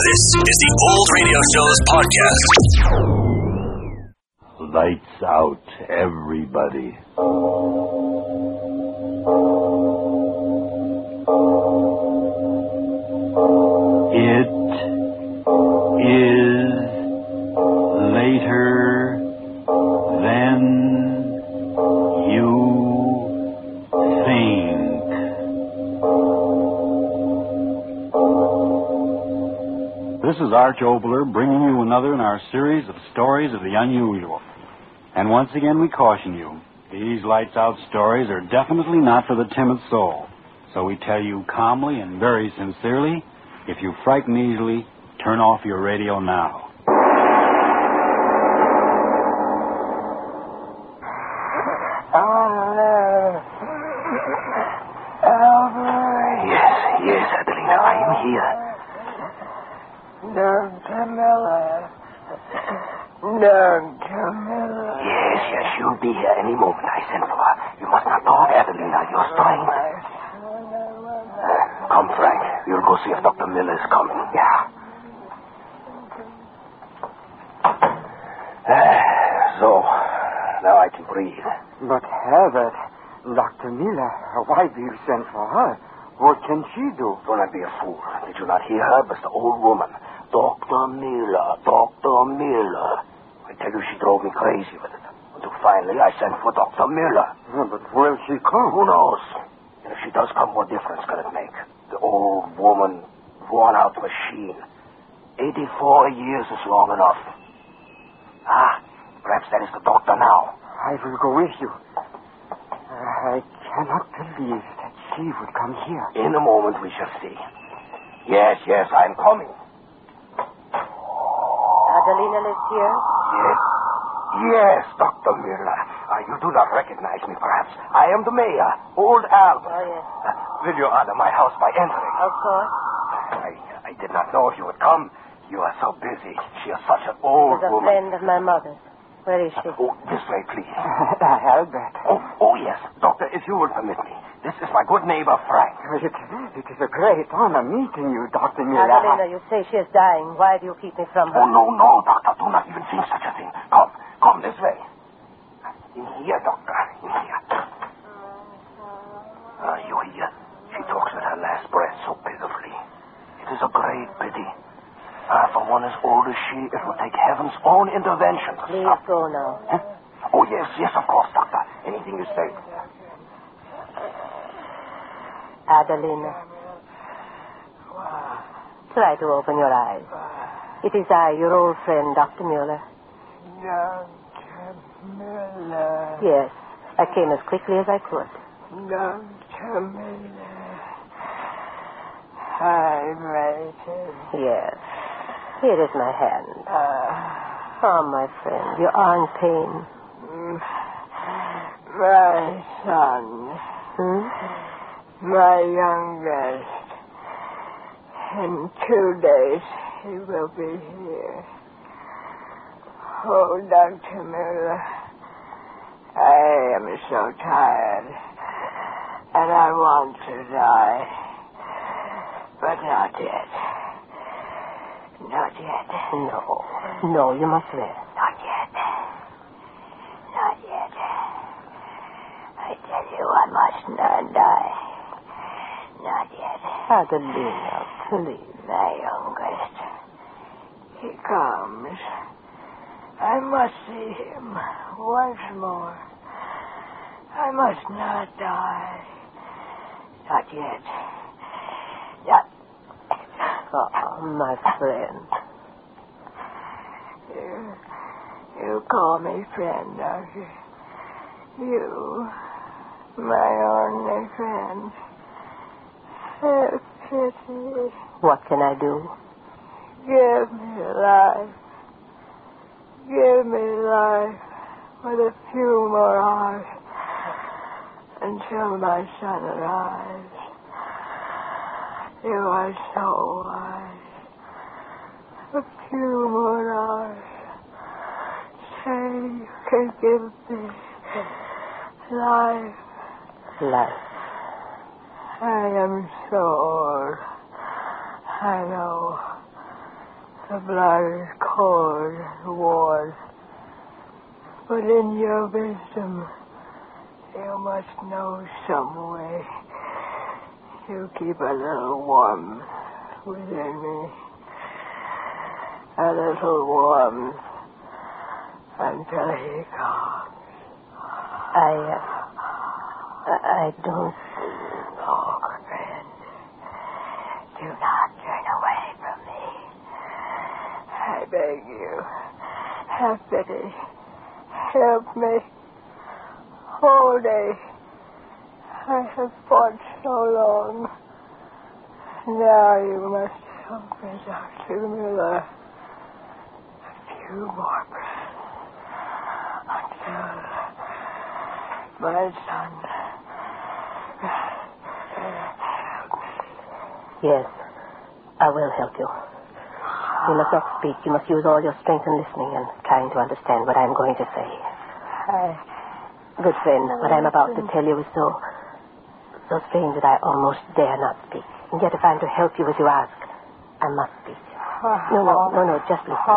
This is the Old Radio Show's podcast. Lights out, everybody. Is Arch Oboler bringing you another in our series of stories of the unusual. And once again, we caution you these lights out stories are definitely not for the timid soul. So we tell you calmly and very sincerely if you frighten easily, turn off your radio now. Ah, yes, yes, Adelina, I am here. Don Camilla. Don Camilla. Yes, yes, she'll be here any moment. I sent for her. You must not talk, Adelina. You're strained. Come, Frank. We'll go see if Dr. Miller is coming. Yeah. Ah, So, now I can breathe. But Herbert, Dr. Miller, why do you send for her? What can she do? Do not be a fool. Did you not hear her? It's the old woman. Dr. Miller, Dr. Miller. I tell you, she drove me crazy with it. Until finally I sent for Dr. Miller. Oh, but will she come? Who knows? And if she does come, what difference can it make? The old woman, worn out machine. 84 years is long enough. Ah, perhaps that is the doctor now. I will go with you. I cannot believe that she would come here. In a moment we shall see. Yes, yes, I'm coming. Adelina lives here? Yes. Yes, Dr. Miller. Uh, you do not recognize me, perhaps. I am the mayor, old Albert. Oh, yes. Uh, will you honor my house by entering? Of course. I, I did not know if you would come. You are so busy. She is such an old She's a woman. friend of my mother's. Where is she? Oh, this way, please. Albert. Oh, oh, yes. Doctor, if you will permit me. This is my good neighbor, Frank. It, it is a great honor meeting you, Dr. Miller. Adelina, you say she is dying. Why do you keep me from her? Oh, no, no, Doctor. Do not even think such a thing. Come, come this way. In here, Doctor. In here. Ah, you hear? She talks with her last breath so pitifully. It is a great pity. Ah, for one as old as she, it will take heaven's own intervention to Please stop. go now. Huh? Oh, yes, yes, of course, Doctor. Anything you say. Adelina. Try to open your eyes. It is I, your old friend, Dr. Mueller. Dr. Miller. Yes, I came as quickly as I could. Dr. Miller. I waited. Yes. Here is my hand. Uh, Oh, my friend, you are in pain. my son, Hmm? My youngest. In two days, he will be here. Oh, Dr. Miller, I am so tired, and I want to die, but not yet. Not yet. No. No, you must rest. Not yet. Not yet. I tell you, I must not die. Not Adelina, please. My youngest. He comes. I must see him once more. I must not die. Not yet. Not. Oh, my friend. You, you call me friend, don't you? You, my only friend. Have pity. What can I do? Give me life. Give me life with a few more hours until my son arrives. You are so wise. A few more hours. Say you can give me life. Life. I am so. I know. The blood is cold and worn. But in your wisdom, you must know some way to keep a little warmth within me. A little warmth until he comes. I, uh, I I don't. Oh, friend, do not turn away from me. I beg you, have pity. Help me. Day, I have fought so long. Now you must help me, Dr. Miller. A few more breaths until my son help me. Yes, I will help you. You must not speak. You must use all your strength in listening and trying to understand what I'm going to say. I, Good friend, what I'm about to tell you is so, so strange that I almost dare not speak. And yet, if I'm to help you as you ask, I must speak. No, no, no, no, just listen.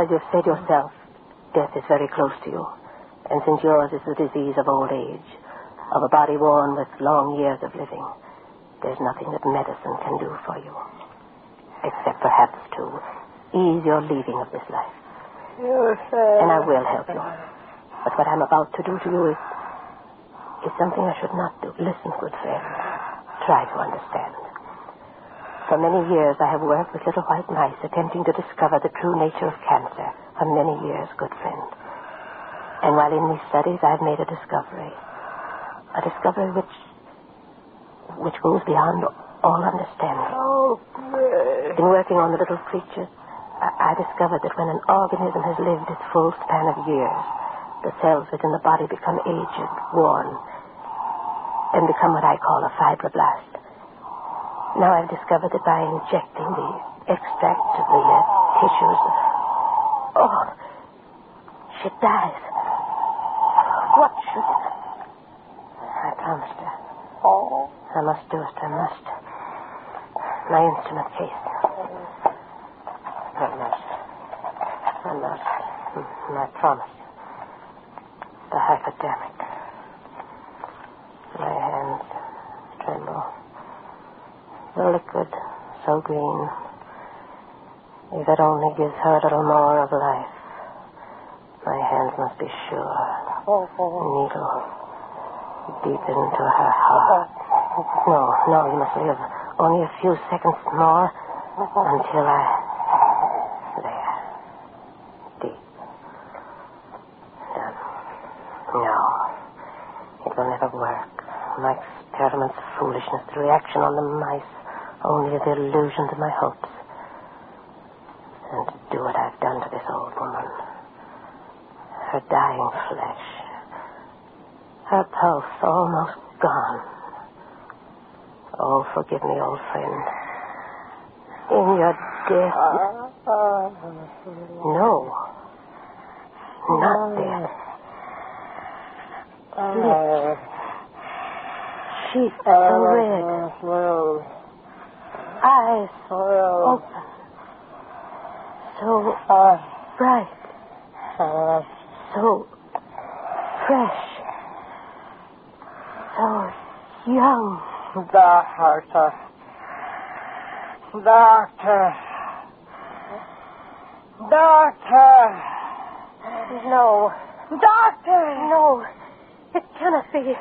As you've said yourself, death is very close to you. And since yours is the disease of old age, of a body worn with long years of living, there's nothing that medicine can do for you. Except perhaps to ease your leaving of this life. Said. And I will help you. But what I'm about to do to you is, is something I should not do. Listen, good friend. Try to understand. For many years I have worked with little white mice attempting to discover the true nature of cancer. For many years, good friend. And while in these studies I've made a discovery. A discovery which which goes beyond all understanding. Oh, me. In working on the little creatures, I, I discovered that when an organism has lived its full span of years, the cells within the body become aged, worn, and become what I call a fibroblast. Now I've discovered that by injecting the extract of the uh, tissues, oh, she dies. What should I promised her. I must do it. I must. My instrument case. I must. I must. Mm, I promise. The hypodermic. My hands tremble. The liquid, so green. If it only gives her a little more of life. My hands must be sure. Oh, oh. Needle deep into her heart. No, no, you must live only a few seconds more until I. There. Deep. Done. No. It will never work. My experiment's foolishness, the reaction on the mice, only the illusion of my hopes. And to do what I've done to this old woman. Her dying flesh. Her pulse almost gone. Oh, forgive me, old friend. In your death. No. Not death. Lips. Cheeks so red. Eyes open. So bright. So fresh. So young. Doctor. Doctor. Doctor. No. Doctor. Uh, no. It cannot be.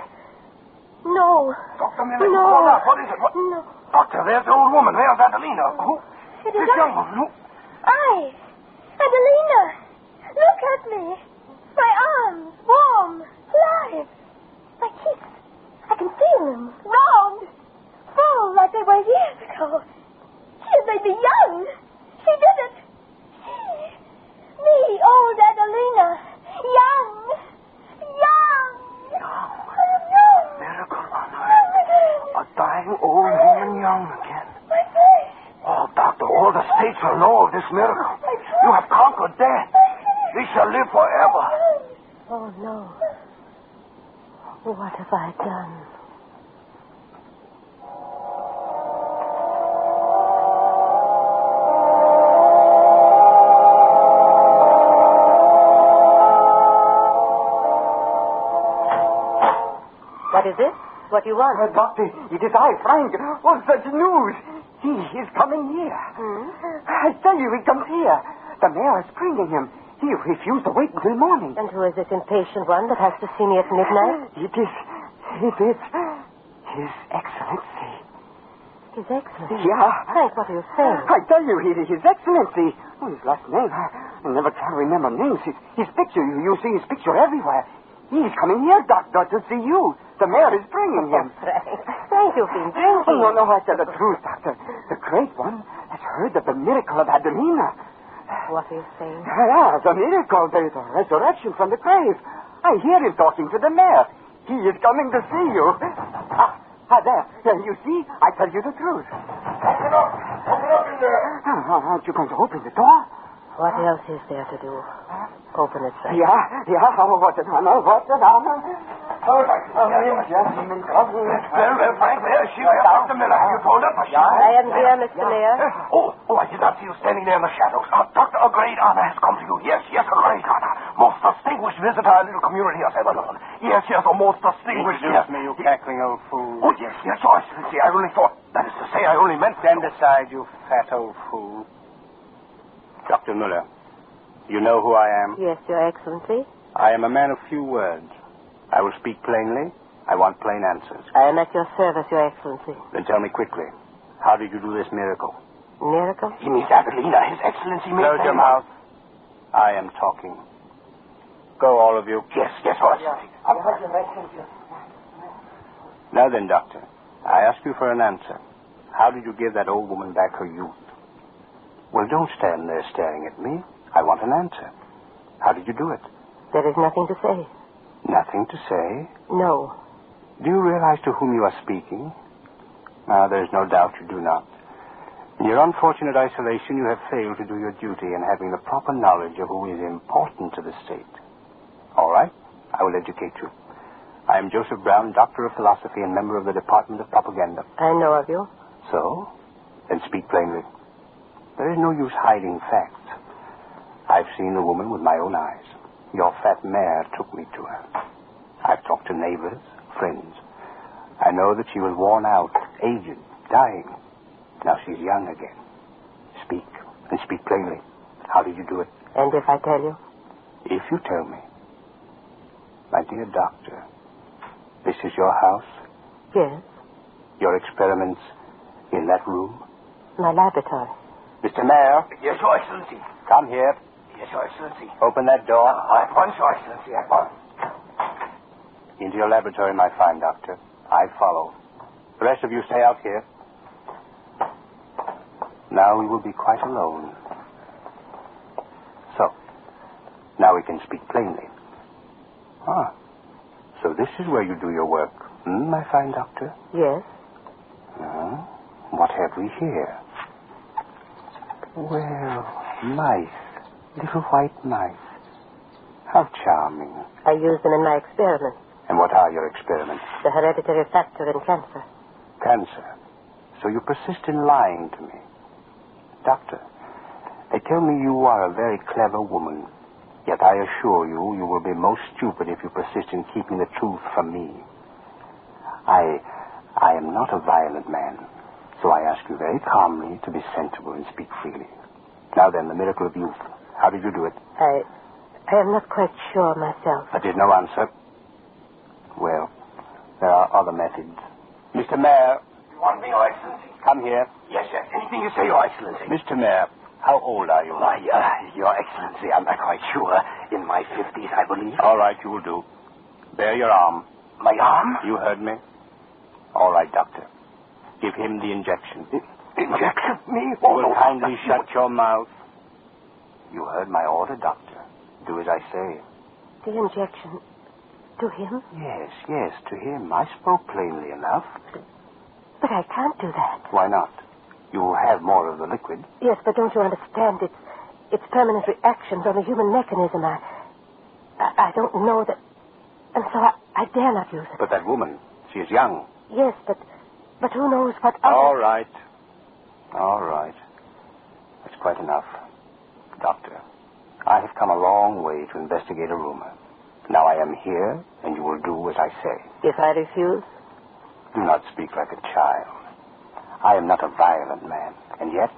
No. Dr. Miller, No. hold up. What is it? What? No. Doctor, there's the old woman. There's Adelina. Who? It is This I. young woman. Who? I. Adelina. Look at me. My arms, warm, live. My cheeks. Can feel them. Round. Full like they were years ago. She made me young. She did it. She. Me, old Adelina. Young. Young. Young. Miracle on earth. A dying old woman young again. My face. Oh, doctor, all the states will know of this miracle. You have conquered death. We shall live forever. Oh, no. What have I done? What is it? What do you want? Uh, doctor, uh, it is I, Frank. What such news? He is coming here. Hmm? I tell you, he comes here. The mayor is bringing him. He refused to wait until morning. And who is this impatient one that has to see me at midnight? It is. It is. His Excellency. His Excellency. Yeah. Frank, what are you saying? I tell you, he, His Excellency. Oh, his last name. I, I never can remember names. His, his picture, you, you see his picture everywhere. He's coming here, Doctor, to see you. The mayor is bringing him. Frank, Frank, you've been drinking. Oh, no, no, I tell the truth, Doctor. The great one has heard of the miracle of Adelina. What are you saying? Yeah, the miracle, the, the resurrection from the grave. I hear him talking to the mayor. He is coming to see you. Ah, ah there. Yeah, you see, I tell you the truth. Open up. Open up in there. Ah, aren't you going to open the door? What else is there to do? Open it, sir. Yeah, yeah. Oh, what an honor, what an honor. Oh, oh, gentlemen, come here. Well, well, Frank, there she is, Dr. Miller. You told her, but she... I am here, Mr. Mayor. Oh, oh, I did not see you standing there in the shadows. Uh, Doctor, a great honor has come to you. Yes, yes, a great honor. Most distinguished visitor our little community has ever known. Yes, yes, a most distinguished... Introduce yes. me, you cackling old fool. Oh, yes, yes, oh, Excellency, I only thought... That is to say, I only meant... Stand aside, you fat old fool. Dr. Muller, you know who I am? Yes, Your Excellency. I am a man of few words. I will speak plainly. I want plain answers. I am at your service, Your Excellency. Then tell me quickly, how did you do this miracle? Miracle? He means Adelina. His Excellency may Close your mouth. I am talking. Go, all of you. Yes, yes, Excellency. Now then, Doctor, I ask you for an answer. How did you give that old woman back her youth? Well, don't stand there staring at me. I want an answer. How did you do it? There is nothing to say. Nothing to say. No. Do you realize to whom you are speaking? Ah, there's no doubt you do not. In your unfortunate isolation, you have failed to do your duty in having the proper knowledge of who is important to the state. All right, I will educate you. I am Joseph Brown, Doctor of Philosophy and member of the Department of Propaganda. I know of you. So? Then speak plainly. There is no use hiding facts. I've seen the woman with my own eyes. Your fat mare took me to her. I've talked to neighbors, friends. I know that she was worn out, aged, dying. Now she's young again. Speak, and speak plainly. How did you do it? And if I tell you? If you tell me. My dear doctor, this is your house? Yes. Your experiments in that room? My laboratory. Mr. Mayor, Yes, Your Excellency. come here. Yes, Your Excellency. Open that door. Uh, at once, Your Excellency, at once. Into your laboratory, my fine doctor. I follow. The rest of you stay out here. Now we will be quite alone. So, now we can speak plainly. Ah, so this is where you do your work, hmm, my fine doctor? Yes. Uh, what have we here? Well, mice. Little white mice. How charming. I use them in my experiments. And what are your experiments? The hereditary factor in cancer. Cancer. So you persist in lying to me. Doctor, they tell me you are a very clever woman. Yet I assure you, you will be most stupid if you persist in keeping the truth from me. I, I am not a violent man, so I ask you very calmly to be sensible and speak freely. Now then, the miracle of youth. How did you do it? I, I am not quite sure myself. That is no answer. Well, there are other methods. Mr. Mayor, You want me, Your Excellency? come here. Yes, yes. Anything you say, Your Excellency. Mr. Mayor, how old are you? Why, uh, Your Excellency, I'm not quite sure. In my 50s, I believe. All right, you will do. Bare your arm. My arm? You heard me? All right, doctor. Give him the injection. Injection? Me? You Oh, will no, kindly doctor, shut your mouth. You heard my order, doctor. Do as I say. The injection to him? Yes, yes, to him. I spoke plainly enough. But I can't do that. Why not? You will have more of the liquid. Yes, but don't you understand? It's it's permanent reactions on the human mechanism. I I, I don't know that, and so I, I dare not use it. But that woman, she is young. Yes, but but who knows what other... All right. All right. That's quite enough. Doctor, I have come a long way to investigate a rumor. Now I am here, and you will do as I say. If I refuse, Do not speak like a child. I am not a violent man, and yet,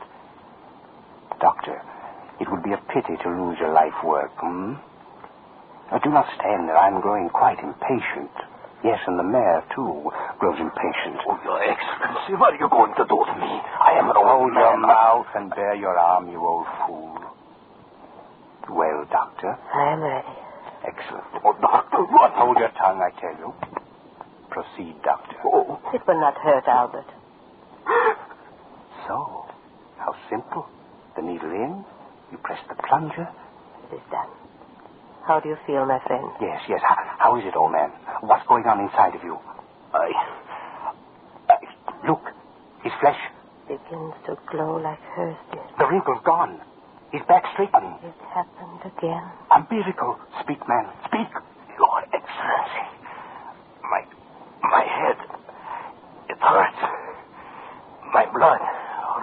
Doctor, it would be a pity to lose your life work, hmm? Now, do not stand there. I'm growing quite impatient. Yes, and the mayor, too, grows impatient. Oh, Your Excellency, what are you going to do to me? I am an old Hold your mouth and bare your arm, you old fool. Well, Doctor, I am ready. excellent. Oh, Doctor, what? Hold your tongue, I tell you. Proceed, Doctor. Oh, It will not hurt, Albert. So, how simple. The needle in, you press the plunger. It is done. How do you feel, my friend? Yes, yes. How, how is it, old man? What's going on inside of you? I... I look, his flesh, Begins to glow like hers did. the wrinkle's gone. His back straightening. It happened again. A miracle. Speak, man, speak. Your Excellency, my... my head... it hurts. My blood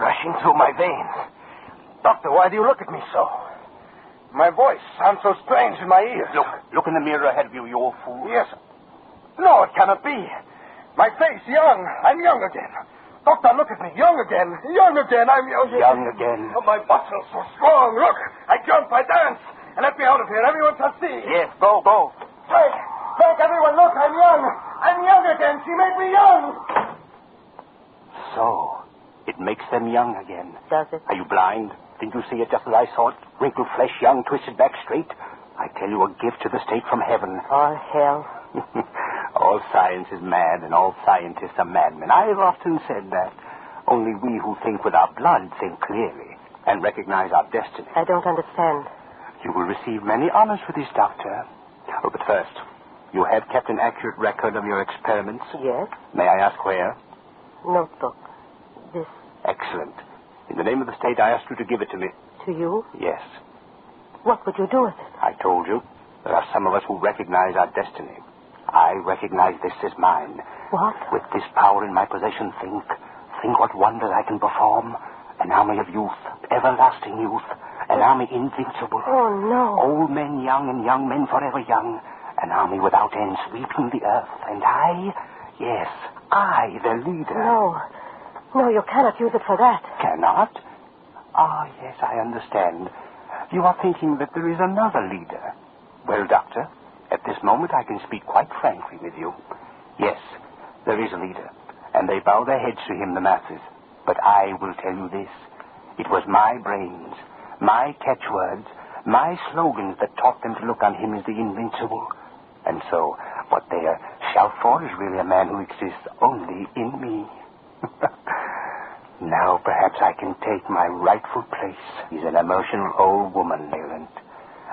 rushing through my veins. Doctor, why do you look at me so? My voice sounds so strange in my ears. Look, look in the mirror ahead of you, you old fool. Yes. No, it cannot be. My face young. I'm young again. Doctor, look at me. Young again. Young again. I'm young again. Young again. Oh, my muscles so strong. Look, I jump, I dance. And let me out of here. Everyone shall see. Yes, go, go. Frank, Frank, everyone, look, I'm young. I'm young again. She made me young. So, it makes them young again. Does it? Are you blind? Didn't you see it just as I saw it? Wrinkled flesh, young, twisted back straight? I tell you, a gift to the state from heaven. All hell. all science is mad, and all scientists are madmen. I've often said that. Only we who think with our blood think clearly and recognize our destiny. I don't understand. You will receive many honors for this, Doctor. Oh, but first, you have kept an accurate record of your experiments. Yes? May I ask where? Notebook. This Excellent. In the name of the state, I ask you to give it to me. to you? Yes. What would you do with it? I told you. There are some of us who recognize our destiny. I recognize this as mine. What? With this power in my possession, think. Think what wonders I can perform. An army of youth, everlasting youth. An army invincible. Oh, no. Old men young and young men forever young. An army without end sweeping the earth. And I, yes, I, the leader. No. No, you cannot use it for that. Cannot? Ah, yes, I understand. You are thinking that there is another leader. Well, Doctor, at this moment I can speak quite frankly with you. Yes, there is a leader, and they bow their heads to him, the masses. But I will tell you this. It was my brains, my catchwords, my slogans that taught them to look on him as the invincible. And so, what they shout for is really a man who exists only in me. now perhaps I can take my rightful place. He's an emotional old woman, Leland.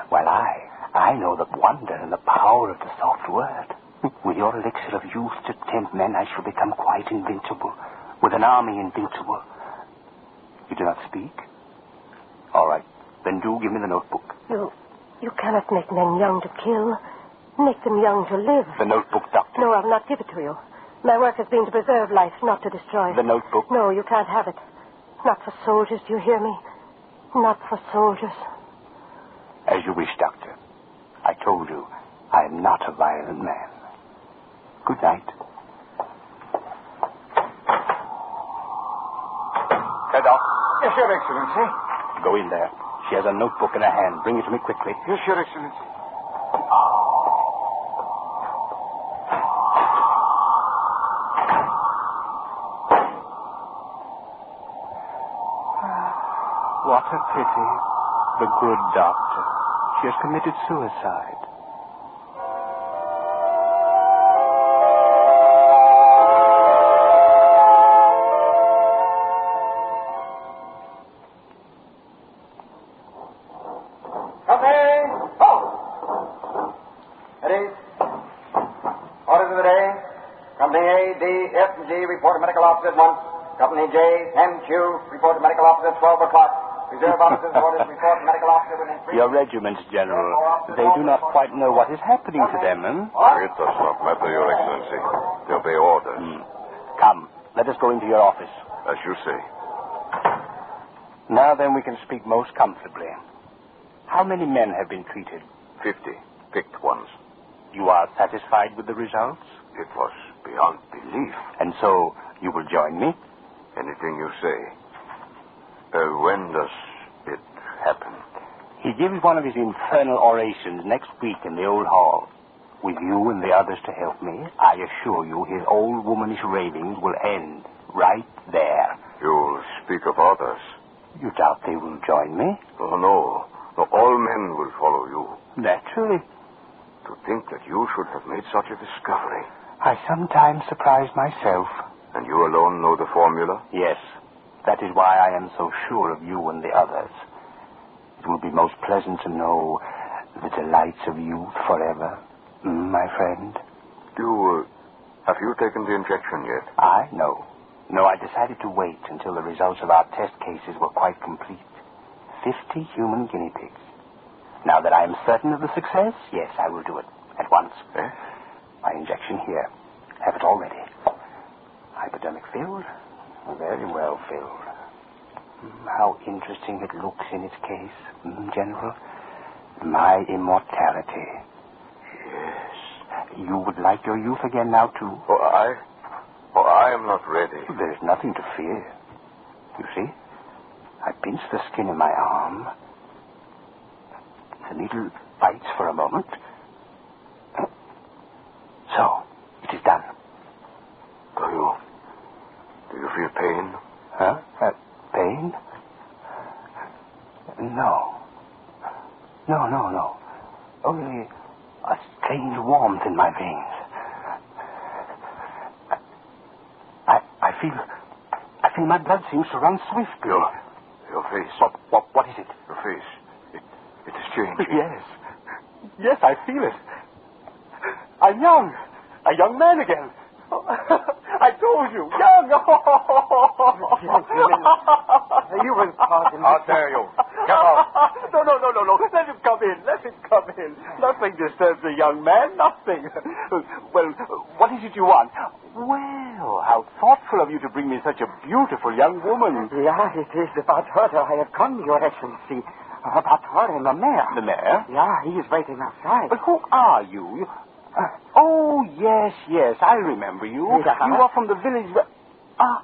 While I, I know the wonder and the power of the soft word. With your elixir of youth to tempt men, I shall become quite invincible. With an army invincible. You do not speak? All right. Then do give me the notebook. You, you cannot make men young to kill. Make them young to live. The notebook, Doctor. No, I will not give it to you. My work has been to preserve life, not to destroy. it. The notebook. No, you can't have it. Not for soldiers, do you hear me? Not for soldiers. As you wish, Doctor. I told you, I am not a violent man. Good night. Head off. Yes, Your Excellency. Go in there. She has a notebook in her hand. Bring it to me quickly. Yes, Your Excellency. What a pity. The good doctor. She has committed suicide. Oh. Once. Company J, M, Q report to medical officer at 12 o'clock. Reserve officers Your regiments, General, they do not quite know what is happening to them, eh? It does not matter, Your Excellency. They obey orders. Hmm. Come, let us go into your office. As you say. Now then, we can speak most comfortably. How many men have been treated? Fifty. Picked ones. You are satisfied with the results? It was beyond belief. And so you will join me? Anything you say. Uh, when does? He gives one of his infernal orations next week in the old hall. With you and the others to help me, I assure you his old womanish ravings will end right there. You'll speak of others. You doubt they will join me? Oh, no. no. All men will follow you. Naturally. To think that you should have made such a discovery. I sometimes surprise myself. And you alone know the formula? Yes. That is why I am so sure of you and the others. It will be most pleasant to know the delights of youth forever, my friend. You, uh, have you taken the injection yet? I? No. No, I decided to wait until the results of our test cases were quite complete. Fifty human guinea pigs. Now that I am certain of the success, yes, I will do it. At once. Eh? My injection here. Have it all ready. Hypodermic filled? Very well filled. How interesting it looks in its case, General. My immortality. Yes. You would like your youth again now, too? Oh, I? Oh, I am not ready. There's nothing to fear. You see? I pinch the skin in my arm. The needle bites for a moment. So, it is done. Do you? Do you feel pain? Huh? Uh? No. No, no, no. Only a strange warmth in my veins. I, I feel, I feel my blood seems to run swiftly. Your, your face. What, what, what is it? Your face. It, it is changing. Yes. Yes, I feel it. I'm young. A young man again. I told you. Young. You will pardon me. How dare you? Get out. No, no, no, no, no. Let him come in. Let him come in. Nothing disturbs a young man. Nothing. Well, what is it you want? Well, how thoughtful of you to bring me such a beautiful young woman. Yeah, it is about her that I have come, Your Excellency. About her and the mayor. The mayor? Yeah, he is waiting outside. But who are you? you... Uh, oh, yes, yes. I remember you. Yeah. You are from the village. where- Ah,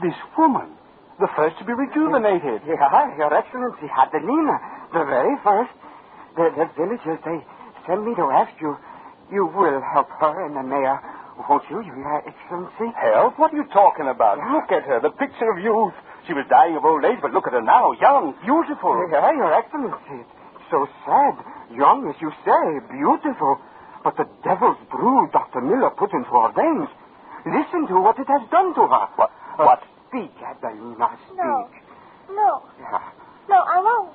this woman. The first to be rejuvenated. Yeah, Your Excellency, Adelina, the very first. The, the villagers, they sent me to ask you. You will help her and the mayor, won't you, Your Excellency? Help? What are you talking about? Yeah. Look at her, the picture of youth. She was dying of old age, but look at her now, young, beautiful. Yeah, Your Excellency. It's so sad. Young, as you say, beautiful. But the devil's brew Dr. Miller put into her veins. Listen to what it has done to her. What? Uh, What? Speak, Adelina, speak. No. No. Yeah. No, I won't.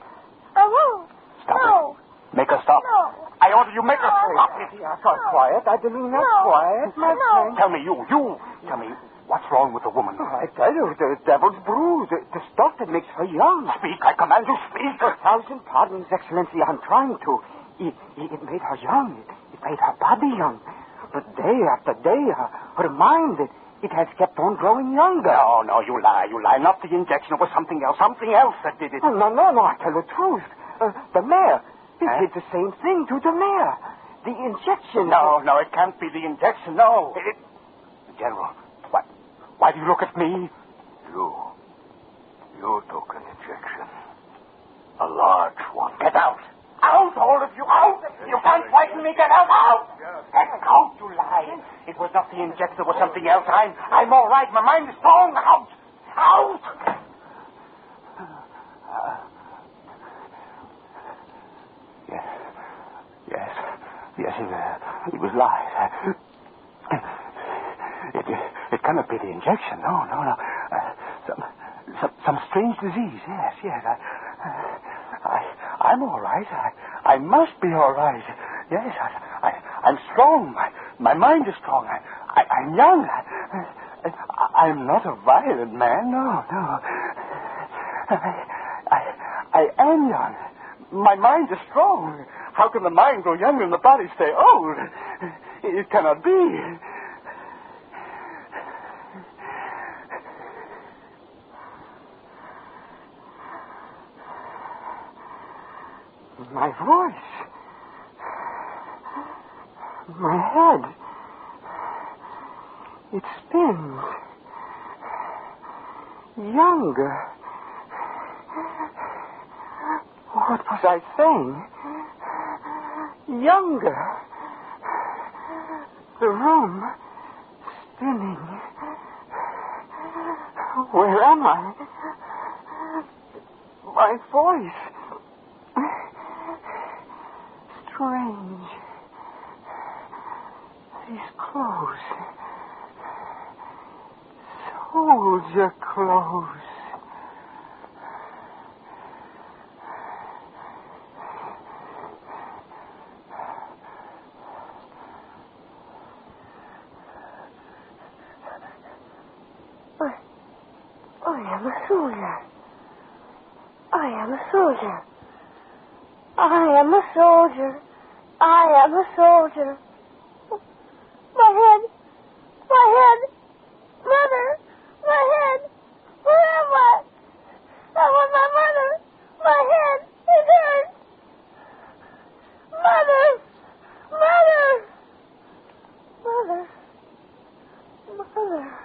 I won't. Stop no. it. Make her stop. No. I order you make her No. stop it. Yeah, so quiet, Adelina, No. quiet, my No. friend. Tell me, you, you. Tell me, what's wrong with the woman? Oh, I tell you, the devil's brew, the, the stuff that makes her young. Speak, I command you, speak. A thousand pardons, Excellency, I'm trying to. It, it, it made her young. It, it made her body young. But day after day, her, her mind, it, it has kept on growing younger. No, no, you lie, you lie. Not the injection. It was something else. Something else that did it. Oh, no, no, no, I tell the truth. Uh, the mayor, he Huh? did the same thing to the mayor. The injection. No, no, it can't be the injection. No. It... General, what? Why do you look at me? You. You took an injection. A large one. Get out. Out, all of you, out. You can't frighten me. Get out, out. Get out, you lie. It was not the injection. It was something else. I'm, I'm all right. My mind is strong. Out. Out. Yes. Yes. Yes, it, uh, it was lies. It, it cannot be the injection. No, no, no. Uh, some, some, some strange disease. Yes, yes. I, I'm all right. I, I must be all right. Yes, I, I, I'm strong. My, my mind is strong. I, I, I'm young. I, I'm not a violent man. No, no. I, I, I am young. My mind is strong. How can the mind grow young and the body stay old? It cannot be. My voice. My head. It spins. Younger. What was I saying? Younger. The room spinning. Where am I? My voice. Strange. These clothes. Soldier clothes. I, I am a soldier. I am a soldier. I am a soldier. I am a soldier. My head. My head. Mother. with my mother. My head, it hurts. Mother! Mother! Mother! Mother!